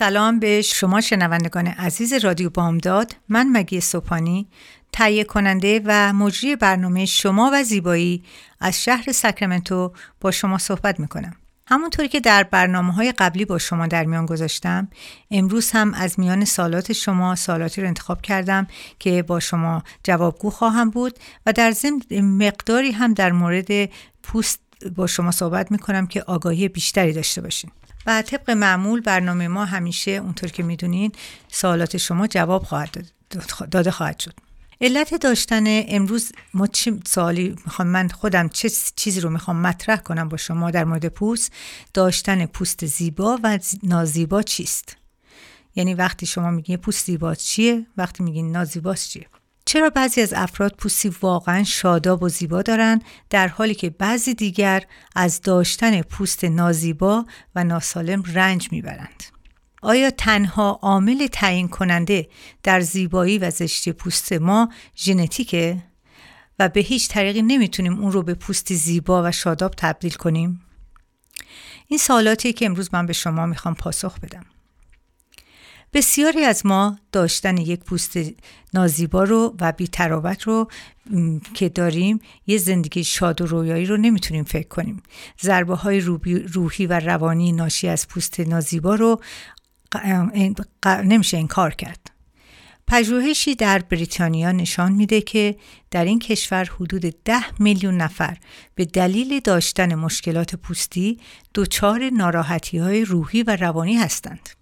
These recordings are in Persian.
سلام به شما شنوندگان عزیز رادیو بامداد. من مگی سوپانی تهیه کننده و مجری برنامه شما و زیبایی از شهر ساکرامنتو با شما صحبت می‌کنم. همونطوری که در برنامه های قبلی با شما در میان گذاشتم امروز هم از میان سالات شما سالاتی رو انتخاب کردم که با شما جوابگو خواهم بود و در ضمن مقداری هم در مورد پوست با شما صحبت می‌کنم که آگاهی بیشتری داشته باشین. و طبق معمول برنامه ما همیشه اونطور که می‌دونین سوالات شما جواب خواهد داده خواهد شد. علت داشتن امروز ما چه سوالی می‌خوام من خودم چه چیزی رو می‌خوام مطرح کنم با شما در مورد پوست؟ داشتن پوست زیبا و نازیبا چیست؟ یعنی وقتی شما میگین پوست زیبا چیه؟ وقتی میگین نازیباست چیه؟ چرا بعضی از افراد پوستی واقعا شاداب و زیبا دارند در حالی که بعضی دیگر از داشتن پوست نازیبا و ناسالم رنج می‌برند؟ آیا تنها عامل تعیین کننده در زیبایی و زشتی پوست ما ژنتیکه و به هیچ طریقی نمی‌تونیم اون رو به پوستی زیبا و شاداب تبدیل کنیم؟ این سوالاتی که امروز من به شما می‌خوام پاسخ بدم. بسیاری از ما داشتن یک پوست نازیبا رو و بیتراوت رو که داریم یه زندگی شاد و رویایی رو نمی‌تونیم فکر کنیم ضربه های روحی و روانی ناشی از پوست نازیبا رو نمیشه انکار کرد پژوهشی در بریتانیا نشان میده که در این کشور حدود ده میلیون نفر به دلیل داشتن مشکلات پوستی دچار ناراحتی های روحی و روانی هستند.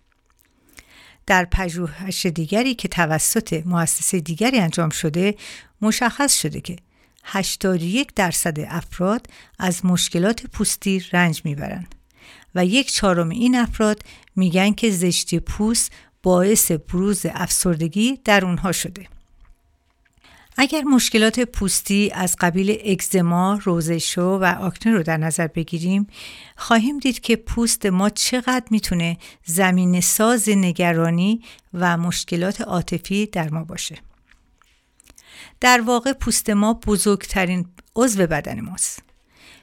در پژوهش دیگری که توسط مؤسسه دیگری انجام شده مشخص شده که 81 درصد افراد از مشکلات پوستی رنج می‌برند و یک چهارم این افراد میگن که زشتی پوست باعث بروز افسردگی در اونها شده. اگر مشکلات پوستی از قبیل اگزما، روزشو و آکنه رو در نظر بگیریم خواهیم دید که پوست ما چقدر می‌تونه زمین ساز نگرانی و مشکلات عاطفی در ما باشه. در واقع پوست ما بزرگترین عضو بدن ماست.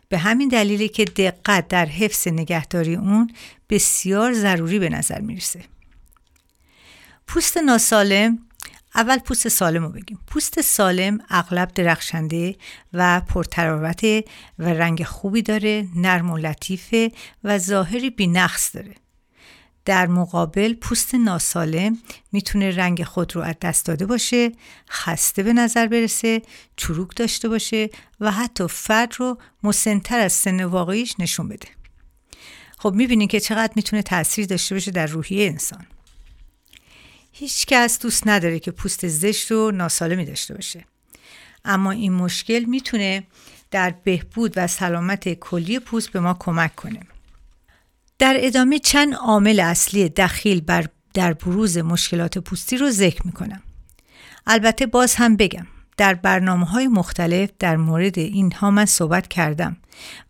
به همین دلیلی که دقت در حفظ نگهداری اون بسیار ضروری به نظر می‌رسه. پوست ناسالم اول پوست سالم رو بگیم. پوست سالم اغلب درخشنده و پرتراوته و رنگ خوبی داره نرم و لطیفه و ظاهری بینقص داره. در مقابل پوست ناسالم می‌تونه رنگ خود رو از دست داده باشه خسته به نظر برسه چروک داشته باشه و حتی فرد رو مسنتر از سن واقعیش نشون بده. خب می‌بینید که چقدر می‌تونه تاثیر داشته باشه در روحیه انسان. هیچ کس دوست نداره که پوست زشت و ناسالمی داشته باشه. اما این مشکل می‌تونه در بهبود و سلامت کلی پوست به ما کمک کنه. در ادامه چند عامل اصلی دخیل بر در بروز مشکلات پوستی رو ذکر می‌کنم. البته باز هم بگم در برنامه های مختلف در مورد اینها من صحبت کردم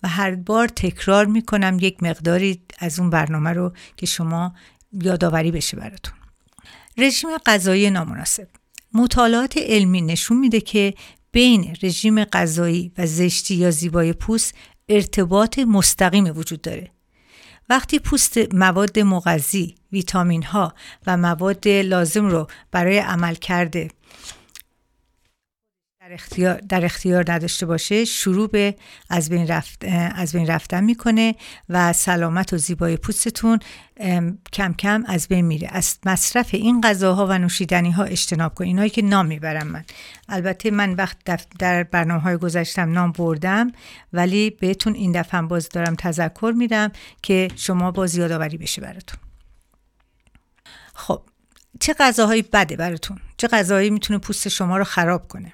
و هر بار تکرار می‌کنم یک مقداری از اون برنامه رو که شما یادآوری بشه براتون. رژیم غذایی نامناسب. مطالعات علمی نشون میده که بین رژیم غذایی و زشتی یا زیبای پوست ارتباط مستقیم وجود داره. وقتی پوست مواد مغذی، ویتامین ها و مواد لازم رو برای عمل کرده در اختیار, در اختیار نداشته باشه شروع به از بین, رفت، از بین رفتن می‌کنه و سلامت و زیبای پوستتون کم کم از بین میره. از مصرف این غذاها و نوشیدنی ها اجتناب کنید اینهایی که نام می‌برم من. البته من وقت در برنامه های گذشتم نام بردم ولی بهتون این دفعه باز دارم تذکر میدم که شما باز یادآوری بشه براتون. خب چه غذاهایی بده براتون؟ چه غذاهایی می‌تونه پوست شما رو خراب کنه؟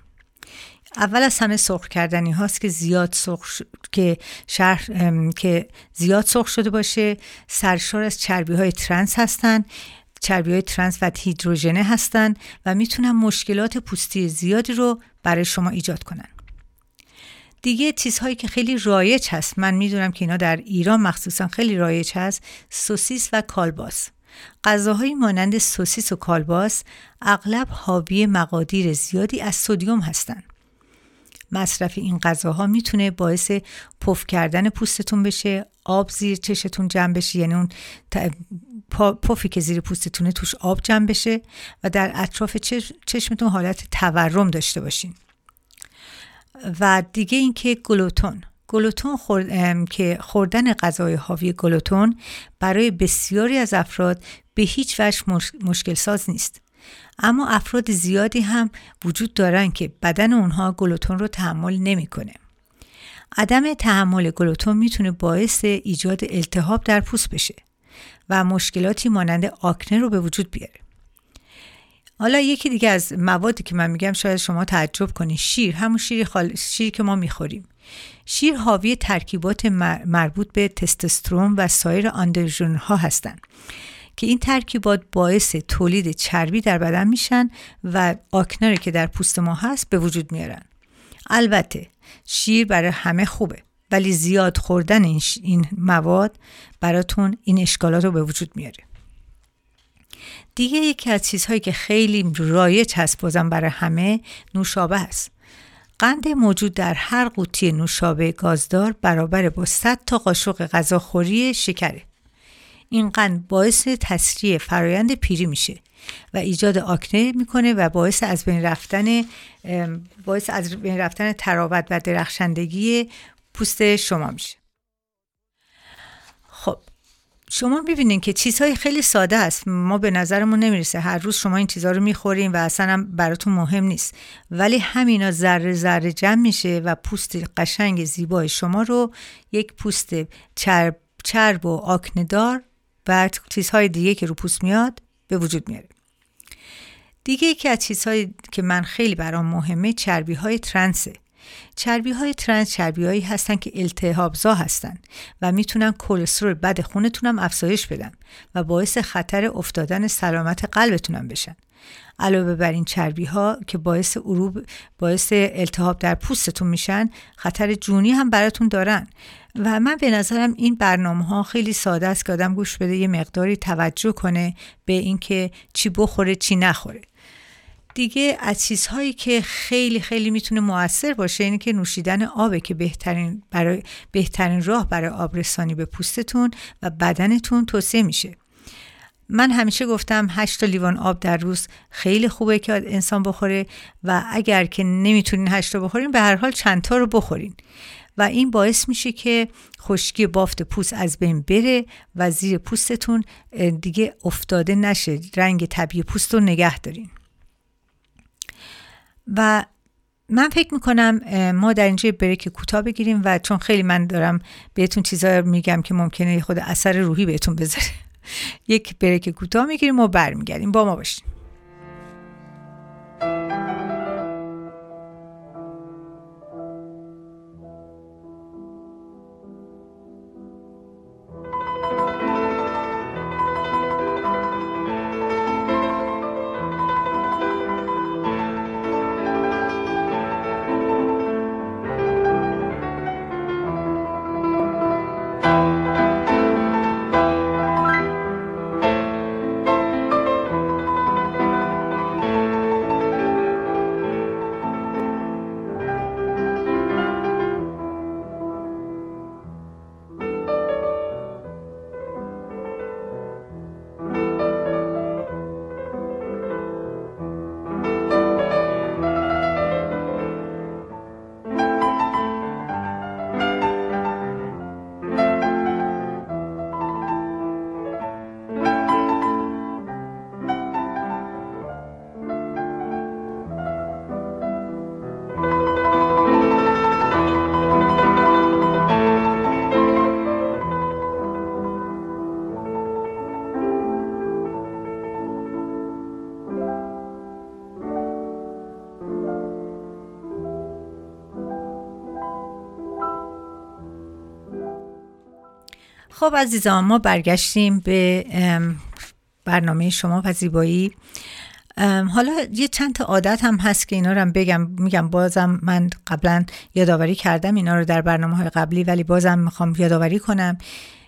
اول از همه سرخ کردنی هاست که زیاد سرخ ش... که شهر که زیاد سرخ شده باشه. سرشار از چربی های trans هستن. چربی های trans و هیدروژنه هستن و می‌تونن مشکلات پوستی زیادی رو برای شما ایجاد کنن. دیگه چیزهایی که خیلی رایج هست. من می‌دونم که اینا در ایران مخصوصا خیلی رایج هست. سوسیس و کالباس. غذاهایی مانند سوسیس و کالباس اغلب حاوی مقادیر زیادی از sodium هستند مصرف این غذاها می‌تونه باعث پف کردن پوستتون بشه آب زیر چشتون جمع بشه یعنی اون پفی که زیر پوستتونه توش آب جمع بشه و در اطراف چشمتون حالت تورم داشته باشین. و دیگه اینکه گلوتون. گلوتون که خوردن غذای حاوی گلوتون برای بسیاری از افراد به هیچ وجه مشکل ساز نیست. اما افراد زیادی هم وجود دارن که بدن اونها گلوتون رو تحمل نمی‌کنه. عدم تحمل گلوتون می‌تونه باعث ایجاد التهاب در پوست بشه و مشکلاتی مانند آکنه رو به وجود بیاره. حالا یکی دیگه از موادی که من میگم شاید شما تعجب کنید شیر همون شیر خال... شیر که ما می‌خوریم شیر حاوی ترکیبات مربوط به تستوسترون و سایر آندروژن ها هستند که این ترکیبات باعث تولید چربی در بدن میشن و آکنری که در پوست ما هست به وجود میارن. البته شیر برای همه خوبه ولی زیاد خوردن این, این مواد براتون این اشکالات رو به وجود میاره. دیگه یکی از چیزهایی که خیلی رایج هست بازم برای همه نوشابه است. قند موجود در هر قوطی نوشابه گازدار برابر با 100 تا قاشق غذاخوری شکره. این قند باعث تسریع فرایند پیری میشه و ایجاد آکنه می‌کنه و باعث از بین رفتن باعث از بین رفتن تراوت و درخشندگی پوست شما میشه. خب شما می‌بینین که چیزهای خیلی ساده است. ما به نظرمون نمی‌رسه. هر روز شما این چیزها رو می‌خورین و اصلا هم براتون مهم نیست. ولی همینا ذره ذره جمع میشه و پوست قشنگ زیبای شما رو یک پوست چرب, چرب و آکنهدار و چیزهای دیگه که رو پوست میاد به وجود میاره. دیگه یکی از چیزهایی که من خیلی برام مهمه چربی های ترنسه. چربی های ترنس چربی هایی هستن که التهابزا هستن و می‌تونن کلسترول بد خونتون هم افزایش بدن و باعث خطر افتادن سلامت قلبتونم بشن. علاوه بر این چربی ها که باعث عروب باعث التهاب در پوستتون میشن خطر جونی هم براتون دارن. و من به نظرم این برنامه ها خیلی ساده است که آدم گوش بده یه مقداری توجه کنه به اینکه چی بخوره چی نخوره. دیگه از چیزهایی که خیلی خیلی می‌تونه موثر باشه اینه که نوشیدن آبه که بهترین برای بهترین راه برای آب رسانی به پوستتون و بدنتون توصیه میشه. من همیشه گفتم 8 تا لیوان آب در روز خیلی خوبه که انسان بخوره و اگر که نمی‌تونین 8 تا بخورین به هر حال چند تا رو بخورین. و این باعث میشه که خشکی بافت پوست از بین بره و زیر پوستتون دیگه افتاده نشه. رنگ طبیعی پوست رو نگه دارین. و من فکر می‌کنم ما در اینجا بریک کوتاه بگیریم و چون خیلی من دارم بهتون چیزا میگم که ممکنه خود اثر روحی بهتون بذاره. یک بریک کوتاه می‌گیریم و برمیگردیم. با ما باشیم خب عزیزان ما برگشتیم به برنامه شما و زیبایی. حالا یه چند تا عادت هم هست که اینا رو هم بگم. میگم بازم من قبلا یادآوری کردم اینا رو در برنامه های قبلی ولی بازم می‌خوام یادآوری کنم.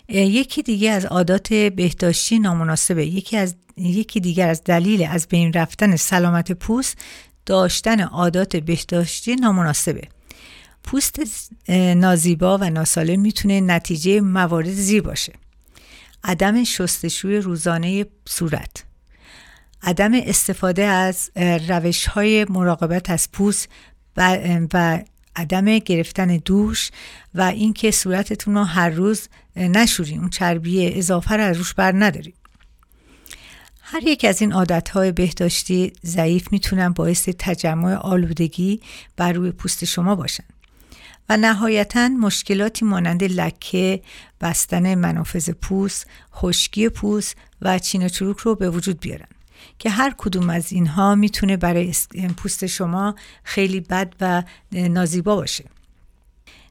یکی دیگه از عادات بهداشتی نامناسبه. یکی از یکی دیگر از دلیل از بین رفتن سلامت پوست داشتن عادات بهداشتی نامناسبه. پوست نازیبا و ناسالم می‌تونه نتیجه موارد زیر باشه. عدم شستشوی روزانه صورت. عدم استفاده از روش های مراقبت از پوست و, و عدم گرفتن دوش و اینکه صورتتون رو هر روز نشورین اون چربی اضافه رو از روش بر نداریم هر یک از این عادتهای بهداشتی ضعیف می‌تونن باعث تجمع آلودگی بر روی پوست شما باشن. و نهایتا مشکلاتی مانند لکه، بستن منافذ پوست، خشکی پوست و چین چروک رو به وجود بیارن که هر کدوم از اینها می‌تونه برای پوست شما خیلی بد و نازیبا باشه.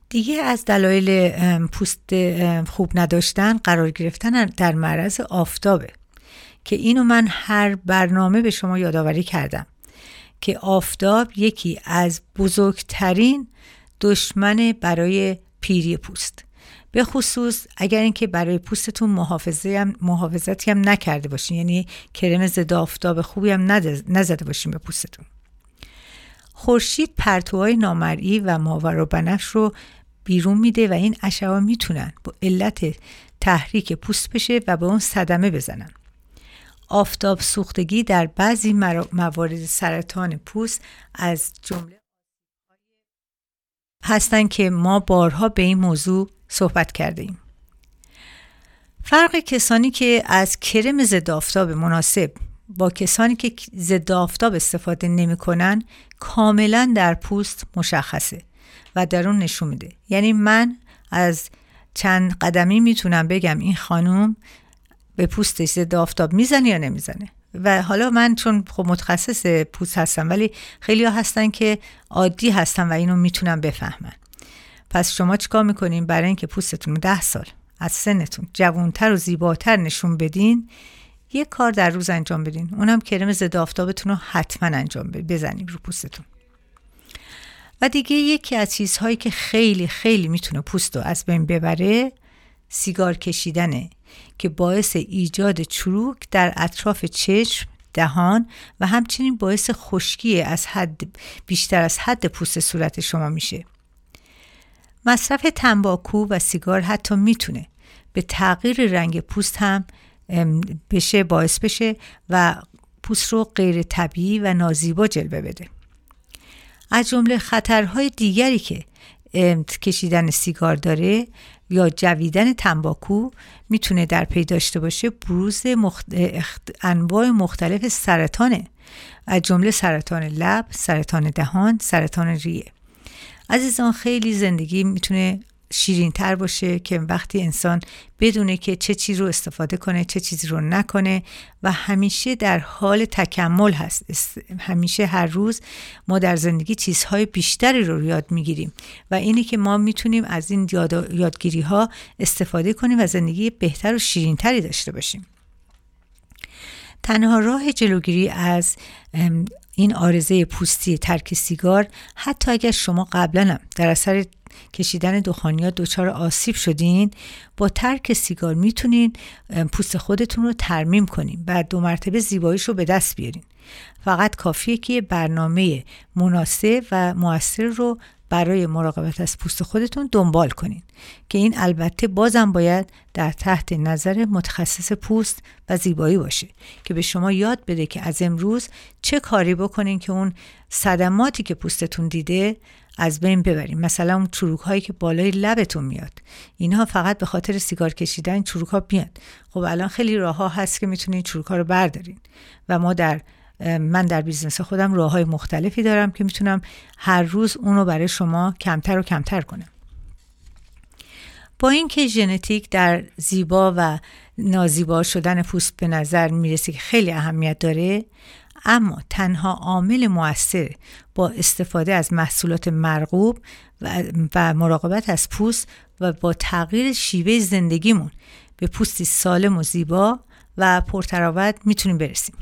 دیگه از دلایل پوست خوب نداشتن قرار گرفتن در معرض آفتابه که اینو من هر برنامه به شما یادآوری کردم که آفتاب یکی از بزرگترین دشمن برای پیری پوست. به خصوص اگر اینکه برای پوستتون محافظه هم محافظتی هم نکرده باشین یعنی کرم ضد آفتاب خوبی هم نزده باشین به پوستتون. خورشید پرتوهای نامرئی و ماور و بنفش رو بیرون میده و این اشعه می‌تونن با علت تحریک پوست بشه و به اون صدمه بزنن. آفتاب سوختگی در بعضی موارد سرطان پوست از جمله هستند که ما بارها به این موضوع صحبت کرده ایم. فرق کسانی که از کرم ضد آفتاب مناسب با کسانی که ضد آفتاب استفاده نمی‌کنن کاملا در پوست مشخصه و در اون نشون میده یعنی من از چند قدمی می‌تونم بگم این خانوم به پوستش ضد آفتاب می‌زنه یا نمی‌زنه و حالا من چون خب متخصص پوست هستم ولی خیلی ها هستن که عادی هستن و اینو می‌تونم بفهمن. پس شما چیکار می‌کنین برای اینکه پوستتون ده سال از سنتون جوانتر و زیباتر نشون بدین یه کار در روز انجام بدین. اونم کرم ضد آفتابتون رو حتما انجام بزنیم رو پوستتون. و دیگه یکی از چیزهایی که خیلی خیلی می‌تونه پوست رو از بین ببره سیگار کشیدنه که باعث ایجاد چروک در اطراف چشم دهان و همچنین باعث خشکی از حد بیشتر از حد پوست صورت شما میشه. مصرف تنباکو و سیگار حتی می‌تونه به تغییر رنگ پوست هم بشه باعث بشه و پوست رو غیر طبیعی و نازیبا جلوه بده. از جمله خطرهای دیگری که کشیدن سیگار داره یا جویدن تنباکو می‌تونه در پی داشته باشه بروز انواع مختلف سرطانه. از جمله سرطان لب، سرطان دهان، سرطان ریه. عزیزان خیلی زندگی می‌تونه شیرین تر باشه که وقتی انسان بدونه که چه چیز رو استفاده کنه چه چیزی رو نکنه و همیشه در حال تکمل هست. همیشه هر روز ما در زندگی چیزهای بیشتری رو یاد می‌گیریم و اینه که ما می‌تونیم از این یاد... یادگیری ها استفاده کنیم و زندگی بهتر و شیرین تری داشته باشیم. تنها راه جلوگیری از این آرزه پوستی ترک سیگار حتی اگر شما قبلا در اثر کشیدن دخانیات دچار آسیب شدین. با ترک سیگار می‌تونین پوست خودتون رو ترمیم کنین و دو مرتبه زیباییش رو به دست بیارین. فقط کافیه که برنامه مناسب و موثر رو برای مراقبت از پوست خودتون دنبال کنین که این البته بازم باید در تحت نظر متخصص پوست و زیبایی باشه که به شما یاد بده که از امروز چه کاری بکنین که اون صدماتی که پوستتون دیده از بین ببریم. مثلا اون چروک هایی که بالای لبتون میاد. اینها فقط به خاطر سیگار کشیدن چروک ها میاد خب الان خیلی راه ها هست که می‌تونین چروک ها رو بردارین. و ما در من در business خودم راه های مختلفی دارم که می‌تونم هر روز اونو برای شما کمتر و کمتر کنم. با اینکه ژنتیک در زیبا و نازیبا شدن پوست به نظر می‌رسه که خیلی اهمیت داره اما تنها عامل موثر با استفاده از محصولات مرغوب و مراقبت از پوست و با تغییر شیوه زندگیمون به پوستی سالم و زیبا و پرتراوت می‌تونیم برسیم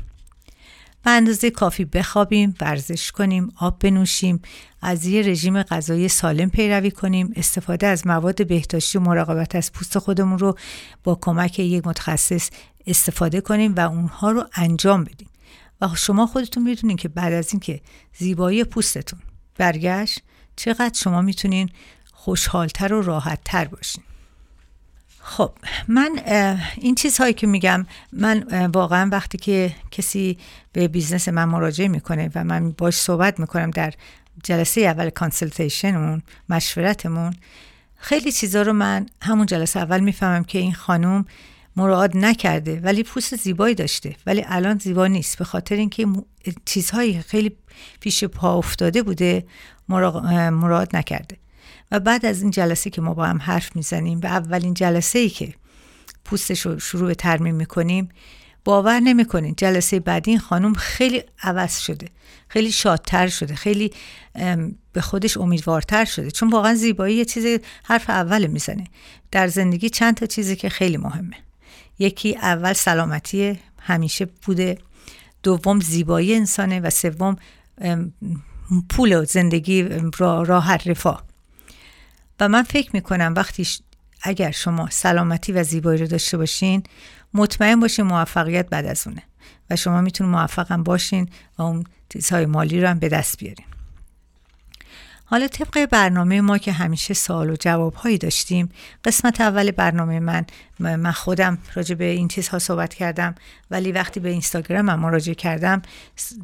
به اندازه کافی بخوابیم، ورزش کنیم، آب بنوشیم، از یه رژیم غذایی سالم پیروی کنیم، استفاده از مواد بهداشتی و مراقبت از پوست خودمون رو با کمک یک متخصص استفاده کنیم و اونها رو انجام بدیم. و شما خودتون می‌دونین که بعد از اینکه زیبایی پوستتون برگشت چقدر شما می‌تونین خوشحالتر و راحتتر باشین. خب من این چیزهایی که میگم من واقعا وقتی که کسی به business من مراجعه می‌کنه و من باش صحبت می‌کنم در جلسه اول consultation مون مشورتمون خیلی چیزا رو من همون جلسه اول می‌فهمم که این خانم مراعات نکرده ولی پوست زیبایی داشته. ولی الان زیبا نیست. به خاطر اینکه چیزهایی خیلی پیش پا افتاده بوده مراعات نکرده. و بعد از این جلسه که ما با هم حرف می‌زنیم و اولین جلسه ای که پوستش رو شروع به ترمیم می‌کنیم باور نمی‌کنین جلسه بعدی این خانم خیلی عوض شده. خیلی شادتر شده. خیلی به خودش امیدوارتر شده. چون واقعا زیبایی یه چیز حرف اول می‌زنه. در زندگی چند تا چیزی که خیلی مهمه. یکی اول سلامتی همیشه بوده دوم زیبایی انسانه و سوم پول و زندگی راحت رفاه. و من فکر می‌کنم وقتی اگر شما سلامتی و زیبایی رو داشته باشین مطمئن باشین موفقیت بعد از اونه و شما می‌تونین موفقم باشین و اون چیزهای مالی رو هم به دست بیارین. حالا طبق برنامه ما که همیشه سوال و جواب هایی داشتیم قسمت اول برنامه من من خودم راجع به این چیزها صحبت کردم ولی وقتی به اینستاگرام هم مراجعه کردم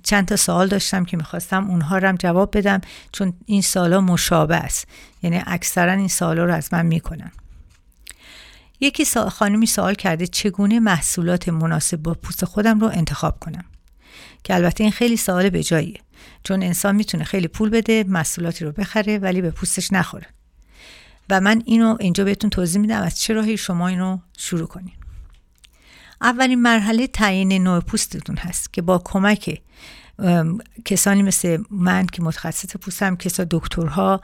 چند تا سوال داشتم که می‌خواستم اونها رو هم جواب بدم چون این سوالا مشابه است. یعنی اکثرا این سوالا رو از من می‌کنن. یکی خانمی سوال کرده چگونه محصولات مناسب با پوست خودم رو انتخاب کنم؟ که البته این خیلی سوال به جاییه چون انسان می‌تونه خیلی پول بده محصولاتی رو بخره ولی به پوستش نخوره. و من اینو اینجا بهتون توضیح میدم از چه راهی شما اینو شروع کنین. اولین مرحله تعیین نوع پوستتون هست که با کمک کسانی مثل من که متخصص پوستم کسا دکترها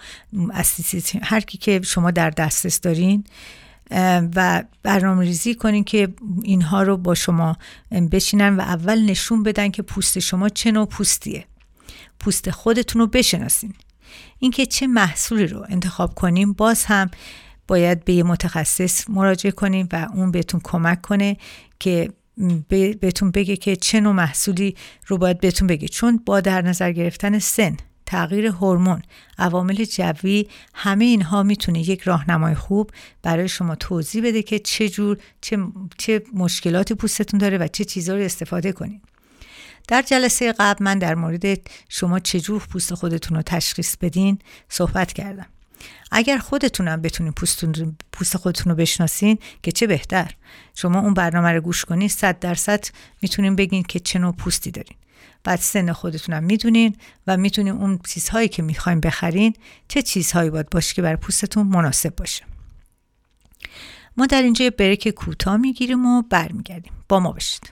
اسیسیت هر کی که شما در دسترس دارین و برنامه ریزی کنین که اینها رو با شما بشینن و اول نشون بدن که پوست شما چه نوع پوستیه. پوست خودتون رو بشناسین. اینکه چه محصولی رو انتخاب کنیم باز هم باید به یه متخصص مراجعه کنیم و اون بهتون کمک کنه که بهتون بگه که چه نوع محصولی رو باید بهتون بگه. چون با در نظر گرفتن سن تغییر هورمون عوامل جوی همه اینها می‌تونه یک راهنمای خوب برای شما توضیح بده که چه جور چه, چه مشکلاتی پوستتون داره و چه چیزها رو استفاده کنید. در جلسه قبل من در مورد شما چجور پوست خودتون رو تشخیص بدین صحبت کردم. اگر خودتونم بتونین پوست خودتون رو بشناسین که چه بهتر. شما اون برنامه رو گوش کنین صد درصد می‌تونین بگین که چه نوع پوستی دارین. بعد سن خودتونم می‌دونین و می‌تونین اون چیزهایی که می‌خواین بخرین چه چیزهایی باید باشه که برای پوستتون مناسب باشه. ما در اینجا بریک کوتاه می‌گیریم و برمیگردیم. با ما باشید.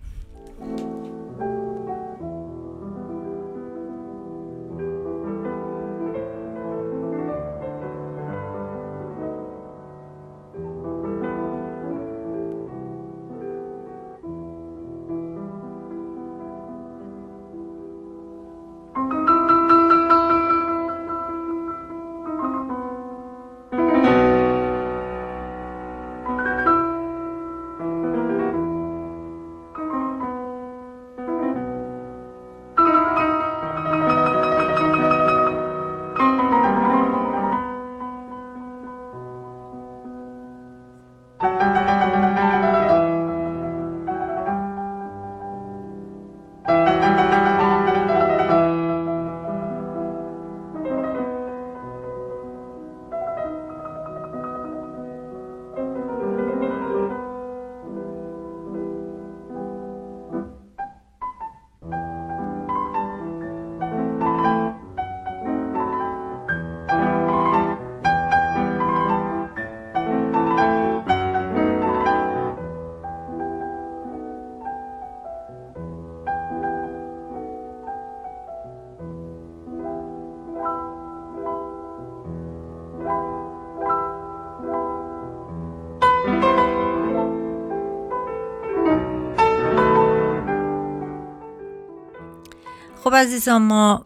خب عزیزان ما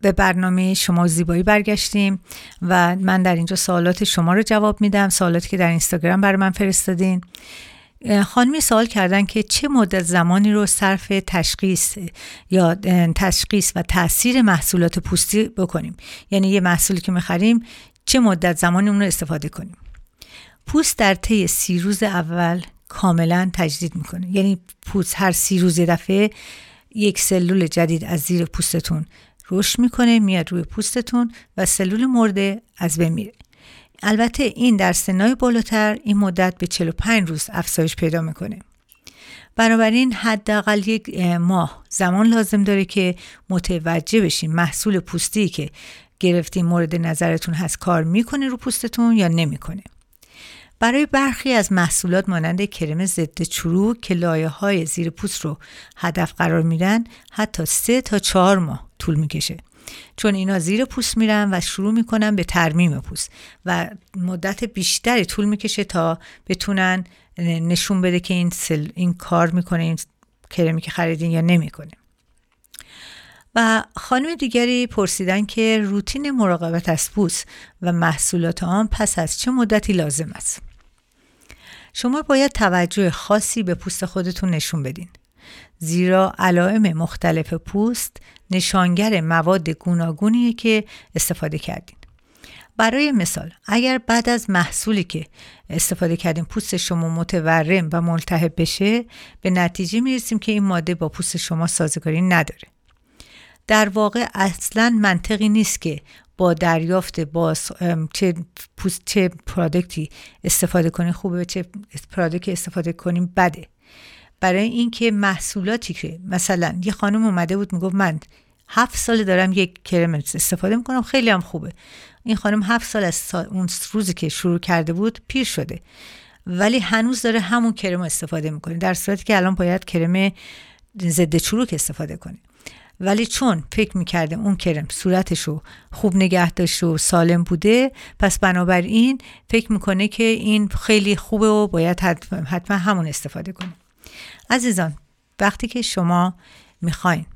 به برنامه شما زیبایی برگشتیم و من در اینجا سوالات شما رو جواب میدم. سوالاتی که در اینستاگرام برای من فرستادین. خانمی سوال کردن که چه مدت زمانی رو صرف تشخیص یا تشخیص و تاثیر محصولات پوستی بکنیم؟ یعنی یه محصولی که می‌خریم چه مدت زمانی اون رو استفاده کنیم؟ پوست در طی سی روز اول کاملا تجدید می‌کنه. یعنی پوست هر سی روز دفعه یک سلول جدید از زیر پوستتون رشد می‌کنه میاد روی پوستتون و سلول مرده از بین میره. البته این در سنای بالاتر این مدت به 45 روز افزایش پیدا می‌کنه. بنابراین حداقل یک ماه زمان لازم داره که متوجه بشین محصول پوستی که گرفتین مورد نظرتون هست کار می‌کنه رو پوستتون یا نمی‌کنه. برای برخی از محصولات مانند کرم ضد چروک که لایه های زیر پوست رو هدف قرار میدن حتی سه تا چهار ماه طول می‌کشه. چون اینا زیر پوست میرن و شروع می‌کنن به ترمیم پوست و مدت بیشتری طول می‌کشه تا بتونن نشون بده که این, سل، این کار می‌کنه این کرمی که خریدین یا نمی‌کنه. و خانم دیگری پرسیدن که روتین مراقبت از پوست و محصولات آن پس از چه مدتی لازم است؟ شما باید توجه خاصی به پوست خودتون نشون بدین. زیرا علائم مختلف پوست نشانگر مواد گوناگونیه که استفاده کردین. برای مثال اگر بعد از محصولی که استفاده کردیم پوست شما متورم و ملتهب بشه به نتیجه می‌رسیم که این ماده با پوست شما سازگاری نداره. در واقع اصلا منطقی نیست که با دریافت باز چه پوست چه پرادکتی استفاده کنیم خوبه چه پرادکتی استفاده کنیم بده. برای اینکه محصولاتی که مثلا یه خانم اومده بود می‌گفت من هفت سال دارم یک کرم استفاده می‌کنم خیلی هم خوبه. این خانم هفت سال از اون روزی که شروع کرده بود پیر شده. ولی هنوز داره همون کرم استفاده می‌کنه در صورتی که الان باید کرم ضد چروک استفاده کنه. ولی چون فکر می‌کرده اون کرم صورتش رو خوب نگه داشته و سالم بوده پس بنابراین فکر می‌کنه که این خیلی خوبه و باید حتما همون استفاده کنه. عزیزان وقتی که شما می‌خواین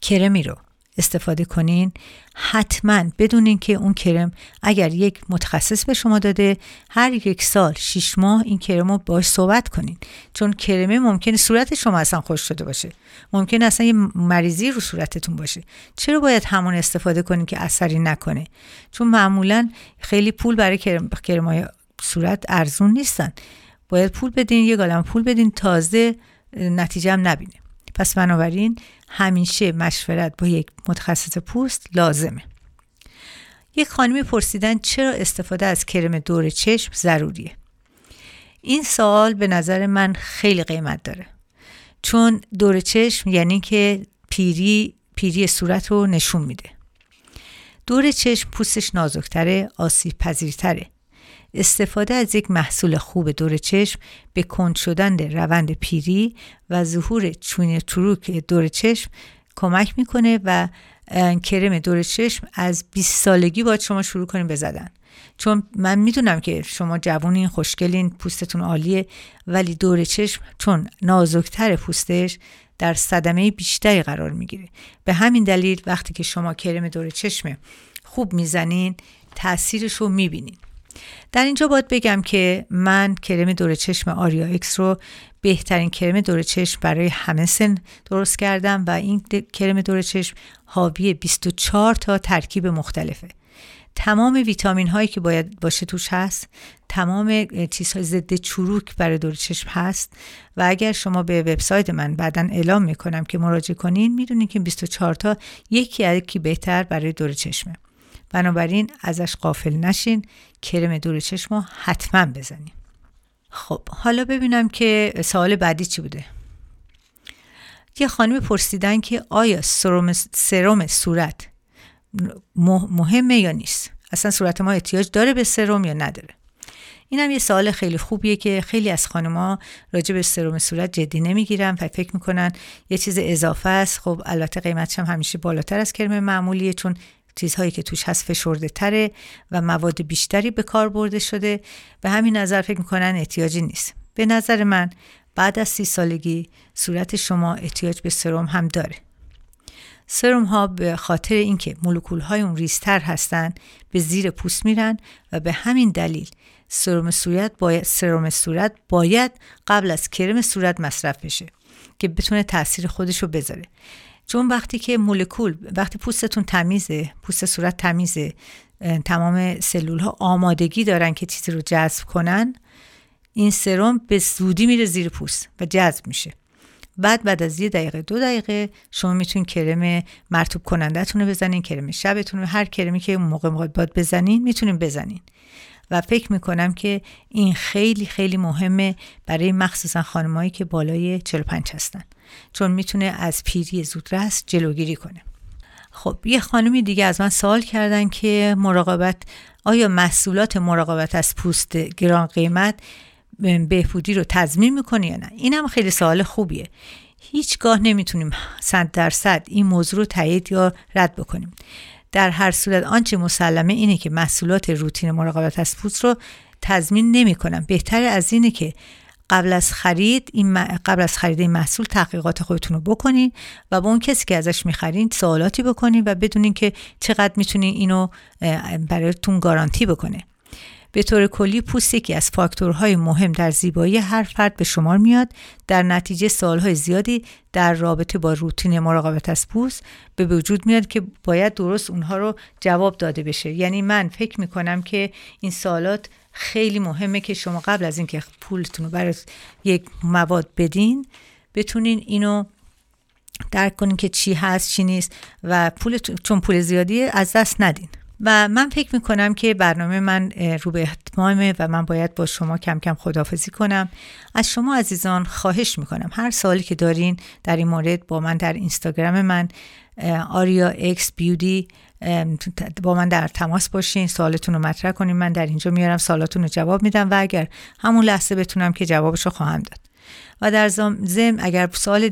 کرمی رو استفاده کنین. حتما بدونین که اون کرم اگر یک متخصص به شما داده هر یک سال شیش ماه این کرم رو باش صحبت کنین. چون کرمه ممکنه صورت شما اصلا خوش شده باشه. ممکن اصلا یه مریضی رو صورتتون باشه. چرا باید همون استفاده کنین که اثری نکنه؟ چون معمولا خیلی پول برای کرم, کرمای صورت ارزون نیستن. باید پول بدین یه گالم پول بدین تازه نتیجه هم نبینه. پس بنابراین همیشه مشورت با یک متخصص پوست لازمه. یک خانمی پرسیدن چرا استفاده از کرم دور چشم ضروریه؟ این سوال به نظر من خیلی قیمت داره. چون دور چشم یعنی که پیری پیری صورت رو نشون میده. دور چشم پوستش نازکتره آسیب پذیرتره. استفاده از یک محصول خوب دور چشم به کند شدن روند پیری و ظهور چون چروک دور چشم کمک می‌کنه و کرم دور چشم از 20 سالگی باید شما شروع کنیم بزدن چون من می‌دونم که شما جوونین خوشگلین پوستتون عالیه ولی دور چشم چون نازکتر پوستش در صدمه بیشتری قرار می‌گیره. به همین دلیل وقتی که شما کرم دور چشم خوب می‌زنین تاثیرش رو می‌بینین. در اینجا باید بگم که من کرم دور چشم آریا اکس رو بهترین کرم دور چشم برای همه سن درست کردم و این کرم دور چشم حاوی 24 تا ترکیب مختلفه. تمام ویتامین هایی که باید باشه توش هست تمام چیزهای ضد چروک برای دور چشم هست و اگر شما به وبسایت من بعدا اعلام می‌کنم که مراجعه کنین می‌دونین که 24 تا یکی یکی بهتر برای دور چشمه. بنابراین ازش قافل نشین. کرم دور چشم حتما بزنیم. خب حالا ببینم که سوال بعدی چی بوده؟ یه خانمی پرسیدن که آیا سرم, سرم صورت مهمه یا نیست؟ اصلا صورت ما احتیاج داره به سرم یا نداره؟ این هم یه سوال خیلی خوبیه که خیلی از خانمها راجع به سرم صورت جدی نمی‌گیرن و فکر می‌کنن یه چیز اضافه است. خب البته قیمتش هم همیشه بالاتر از کرم معمولیه چون چیزهایی که توش هست فشرده تره و مواد بیشتری به کار برده شده به همین نظر فکر می‌کنن احتیاجی نیست. به نظر من بعد از سی سالگی صورت شما احتیاج به سرم هم داره. سرم ها به خاطر اینکه مولکول های اون ریزتر هستن به زیر پوست میرن و به همین دلیل سرم صورت باید سرم صورت باید قبل از کرم صورت مصرف بشه که بتونه تاثیر خودش رو بذاره. چون وقتی که مولکول وقتی پوستتون تمیزه پوست صورت تمیزه تمام سلول ها آمادگی دارن که چیزی رو جذب کنن این سرم به زودی میره زیر پوست و جذب میشه. بعد بعد از یه دقیقه دو دقیقه شما می‌تونین کرم مرتوب کنندهتون رو بزنین کرم شبتون هر کرمی که موقع باید بزنین می‌تونین بزنین. و فکر می‌کنم که این خیلی خیلی مهمه برای مخصوصا خانمایی که بالای 45 هستن. چون می‌تونه از پیری زودرس جلوگیری کنه. خب یه خانمی دیگه از من سوال کردن که مراقبت آیا محصولات مراقبت از پوست گران قیمت بهبودی رو تضمین می‌کنه یا نه؟ این هم خیلی سوال خوبیه. هیچگاه نمی‌تونیم صد درصد این موضوع رو تایید یا رد بکنیم. در هر صورت آنچه مسلمه اینه که محصولات روتین مراقبت از پوست رو تضمین نمی‌کنم. بهتر از اینه که قبل از خرید این قبل از خرید این محصول تحقیقات خودتون رو بکنین و با اون کسی که ازش می‌خرین سوالاتی بکنین و بدونین که چقدر می‌تونین اینو برایتون گارانتی بکنه. به طور کلی پوست یکی از فاکتورهای مهم در زیبایی هر فرد به شمار میاد. در نتیجه سالهای زیادی در رابطه با روتین مراقبت از پوست به وجود میاد که باید درست اونها رو جواب داده بشه. یعنی من فکر می‌کنم که این سوالات خیلی مهمه که شما قبل از اینکه پولتون رو برای یک مواد بدین بتونین اینو درک کنین که چی هست چی نیست و پول چون پول زیادی از دست ندین. و من فکر می‌کنم که برنامه من رو به اتمامه و من باید با شما کم کم خدافزی کنم. از شما عزیزان خواهش می‌کنم. هر سوالی که دارین در این مورد با من در اینستاگرام من آریا اکس بیودی با من در تماس باشین. سوالتون رو مطرح کنین. من در اینجا میارم. سوالاتون رو جواب میدم و اگر همون لحظه بتونم که جوابش رو خواهم داد. و در ضمن اگر سوال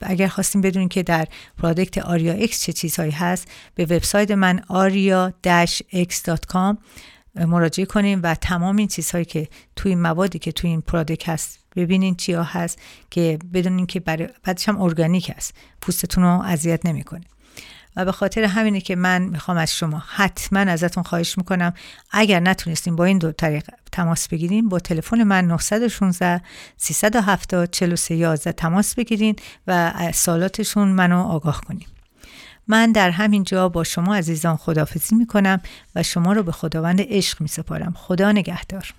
اگر خواستیم بدونیم که در پرادکت آریا اکس چه چیزهایی هست به وبسایت من aria-x.com مراجعه کنیم و تمام این چیزهایی که توی موادی که توی این پرادکت هست ببینین چیا هست که بدونین که برای بعدش هم ارگانیک هست. پوستتون رو اذیت نمی‌کنه و به خاطر همینه که من می‌خوام از شما حتما ازتون خواهش می‌کنم اگر نتونستیم با این دو طریق تماس بگیریم با تلفن من 916 370 4311 تماس بگیرین و سالاتشون منو آگاه کنیم من در همین جا با شما عزیزان خدافزی می‌کنم و شما رو به خداوند عشق میسپارم. خدا نگهدار.